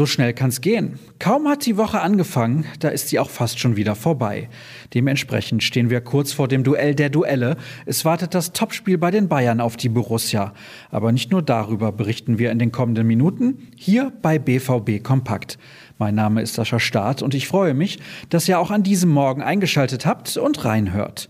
So schnell kann's gehen. Kaum hat die Woche angefangen, da ist sie auch fast schon wieder vorbei. Dementsprechend stehen wir kurz vor dem Duell der Duelle. Es wartet das Topspiel bei den Bayern auf die Borussia. Aber nicht nur darüber berichten wir in den kommenden Minuten, hier bei BVB Kompakt. Mein Name ist Sascha Staat und ich freue mich, dass ihr auch an diesem Morgen eingeschaltet habt und reinhört.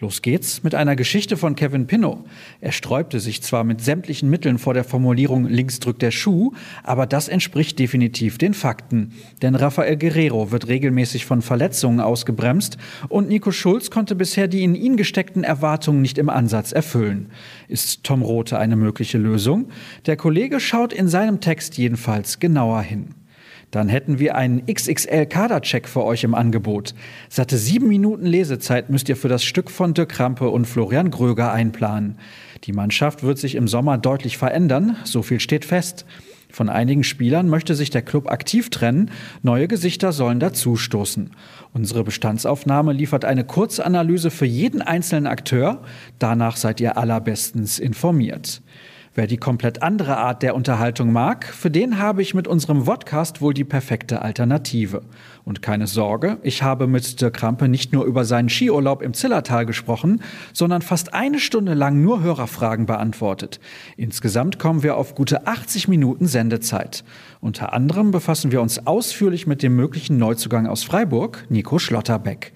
Los geht's mit einer Geschichte von Kevin Pinnow. Er sträubte sich zwar mit sämtlichen Mitteln vor der Formulierung links drückt der Schuh, aber das entspricht definitiv den Fakten. Denn Rafael Guerrero wird regelmäßig von Verletzungen ausgebremst und Nico Schulz konnte bisher die in ihn gesteckten Erwartungen nicht im Ansatz erfüllen. Ist Tom Rote eine mögliche Lösung? Der Kollege schaut in seinem Text jedenfalls genauer hin. Dann hätten wir einen XXL-Kadercheck für euch im Angebot. Satte sieben Minuten Lesezeit müsst ihr für das Stück von Dirk Krampe und Florian Gröger einplanen. Die Mannschaft wird sich im Sommer deutlich verändern, so viel steht fest. Von einigen Spielern möchte sich der Club aktiv trennen, neue Gesichter sollen dazustoßen. Unsere Bestandsaufnahme liefert eine Kurzanalyse für jeden einzelnen Akteur, danach seid ihr allerbestens informiert. Wer die komplett andere Art der Unterhaltung mag, für den habe ich mit unserem Vodcast wohl die perfekte Alternative. Und keine Sorge, ich habe mit Dirk Krampe nicht nur über seinen Skiurlaub im Zillertal gesprochen, sondern fast eine Stunde lang nur Hörerfragen beantwortet. Insgesamt kommen wir auf gute 80 Minuten Sendezeit. Unter anderem befassen wir uns ausführlich mit dem möglichen Neuzugang aus Freiburg, Nico Schlotterbeck.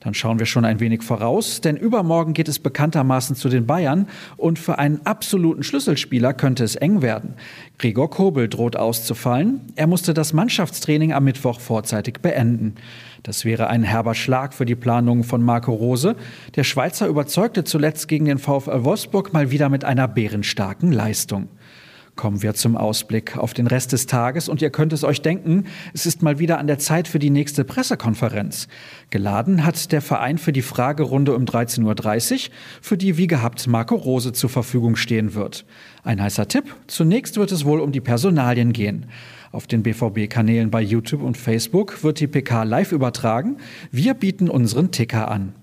Dann schauen wir schon ein wenig voraus, denn übermorgen geht es bekanntermaßen zu den Bayern und für einen absoluten Schlüsselspieler könnte es eng werden. Gregor Kobel droht auszufallen. Er musste das Mannschaftstraining am Mittwoch vorzeitig beenden. Das wäre ein herber Schlag für die Planungen von Marco Rose. Der Schweizer überzeugte zuletzt gegen den VfL Wolfsburg mal wieder mit einer bärenstarken Leistung. Kommen wir zum Ausblick auf den Rest des Tages und ihr könnt es euch denken, es ist mal wieder an der Zeit für die nächste Pressekonferenz. Geladen hat der Verein für die Fragerunde um 13.30 Uhr, für die wie gehabt Marco Rose zur Verfügung stehen wird. Ein heißer Tipp, zunächst wird es wohl um die Personalien gehen. Auf den BVB-Kanälen bei YouTube und Facebook wird die PK live übertragen. Wir bieten unseren Ticker an.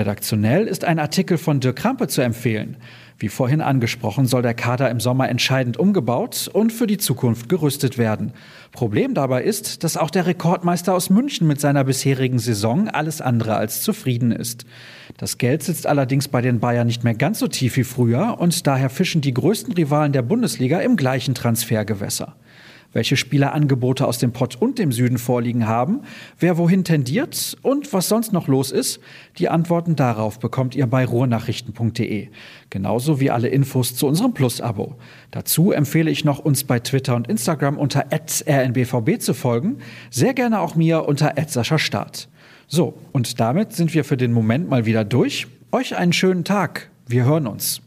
Redaktionell ist ein Artikel von Dirk Krampe zu empfehlen. Wie vorhin angesprochen, soll der Kader im Sommer entscheidend umgebaut und für die Zukunft gerüstet werden. Problem dabei ist, dass auch der Rekordmeister aus München mit seiner bisherigen Saison alles andere als zufrieden ist. Das Geld sitzt allerdings bei den Bayern nicht mehr ganz so tief wie früher und daher fischen die größten Rivalen der Bundesliga im gleichen Transfergewässer welche Spielerangebote aus dem Pott und dem Süden vorliegen haben, wer wohin tendiert und was sonst noch los ist. Die Antworten darauf bekommt ihr bei ruhrnachrichten.de. Genauso wie alle Infos zu unserem Plus-Abo. Dazu empfehle ich noch, uns bei Twitter und Instagram unter rnbvb zu folgen. Sehr gerne auch mir unter Start. So, und damit sind wir für den Moment mal wieder durch. Euch einen schönen Tag. Wir hören uns.